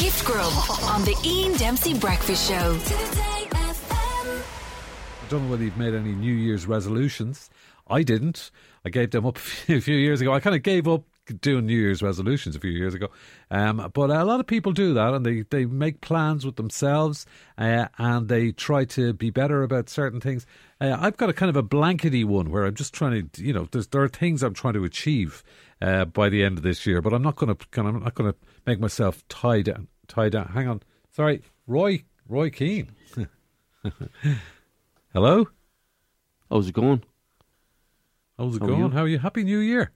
Gift Grub on the Ian Dempsey Breakfast Show. I don't know whether you've made any New Year's resolutions. I didn't. I gave them up a few, a few years ago. I kind of gave up doing New Year's resolutions a few years ago. Um, but a lot of people do that and they, they make plans with themselves uh, and they try to be better about certain things. Uh, I've got a kind of a blankety one where I'm just trying to, you know, there are things I'm trying to achieve uh, by the end of this year, but I'm not going to, I'm not going to make myself tie down, tie down. Hang on, sorry, Roy, Roy Keane. Hello, How's it going? how's it How going? How are you? Happy New Year.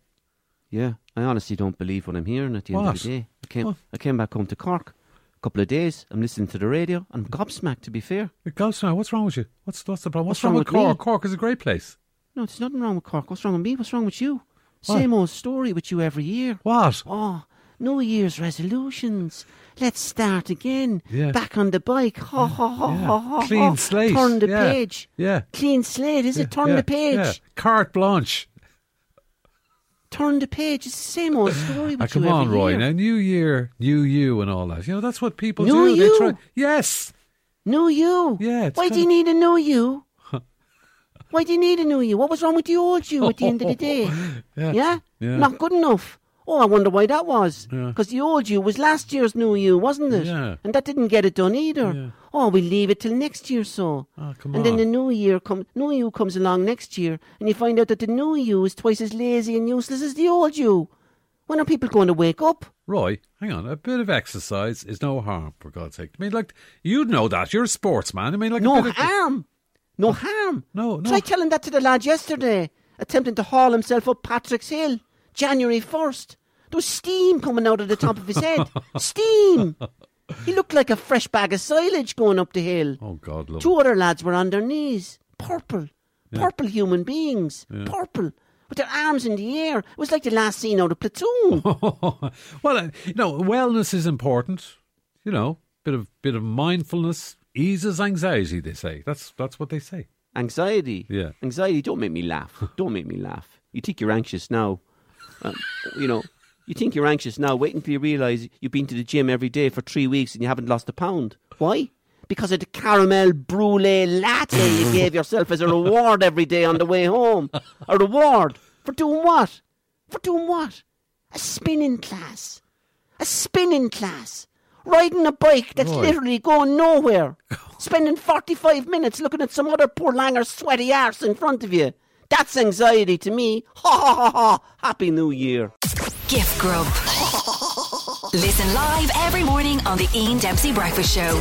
Yeah, I honestly don't believe what I'm hearing at the end What? of the day. I came, What? I came back home to Cork a couple of days. I'm listening to the radio. I'm mm. gobsmacked, to be fair. Gulfstone, what's wrong with you? What's what's the problem? What's, What's wrong, wrong with with me? Cork? Cork is a great place. No, there's nothing wrong with Cork. What's wrong with me? What's wrong with you? Same old story with you every year. What? Oh, New Year's resolutions. Let's start again. Yeah. Back on the bike. Ha ha ha Yeah. ha ha. Clean ha. slate. Turn the Yeah. page. Yeah. Clean slate, is it? Turn the page. Yeah. Carte blanche. Turn the page. It's the same old story with Ah, come you on, Roy. year. Now, New Year, New You, and all that. You know, that's what people New do. you? They try. Yes. New you. Yeah, Why do you kinda- need a new you? Why do you need a new you? What was wrong with the old you at the end of the day? Yeah. Yeah? Yeah. Not good enough. Oh, I wonder why that was. Yeah. Because the old you was last year's new you, wasn't it? Yeah. And that didn't get it done either. Yeah. Oh, we leave it till next year, so. Oh, come and then the new year comes, new you comes along next year, and you find out that the new you is twice as lazy and useless as the old you. When are people going to wake up? Roy, hang on. A bit of exercise is no harm, for God's sake. I mean, like, you'd know that. You're a sportsman. I mean, like, No a bit of, harm. No harm. No, no. Try telling that to the lad yesterday, attempting to haul himself up Patrick's Hill, January 1st. There was steam coming out of the top of his head. steam! He looked like a fresh bag of silage going up the hill. Oh, God, love Two other lads were on their knees. Purple. Purple human beings. Purple. With their arms in the air. It was like the last scene out of Platoon. well, uh, you know, wellness is important. You know, bit of bit of mindfulness eases anxiety. They say that's that's what they say. Anxiety. Yeah. Anxiety, don't make me laugh. Don't make me laugh. You think you're anxious now. Um, you know, you think you're anxious now. Wait until you realise you've been to the gym every day for three weeks and you haven't lost a pound. Why? Because of the caramel brulee latte you gave yourself as a reward every day on the way home. A reward? For doing what? For doing what? A spinning class. A spinning class. Riding a bike that's literally going nowhere. Spending 45 minutes looking at some other poor langer's sweaty arse in front of you. That's anxiety to me. Ha ha ha ha. Happy New Year. Gift Grub. Listen live every morning on the Ian Dempsey Breakfast Show.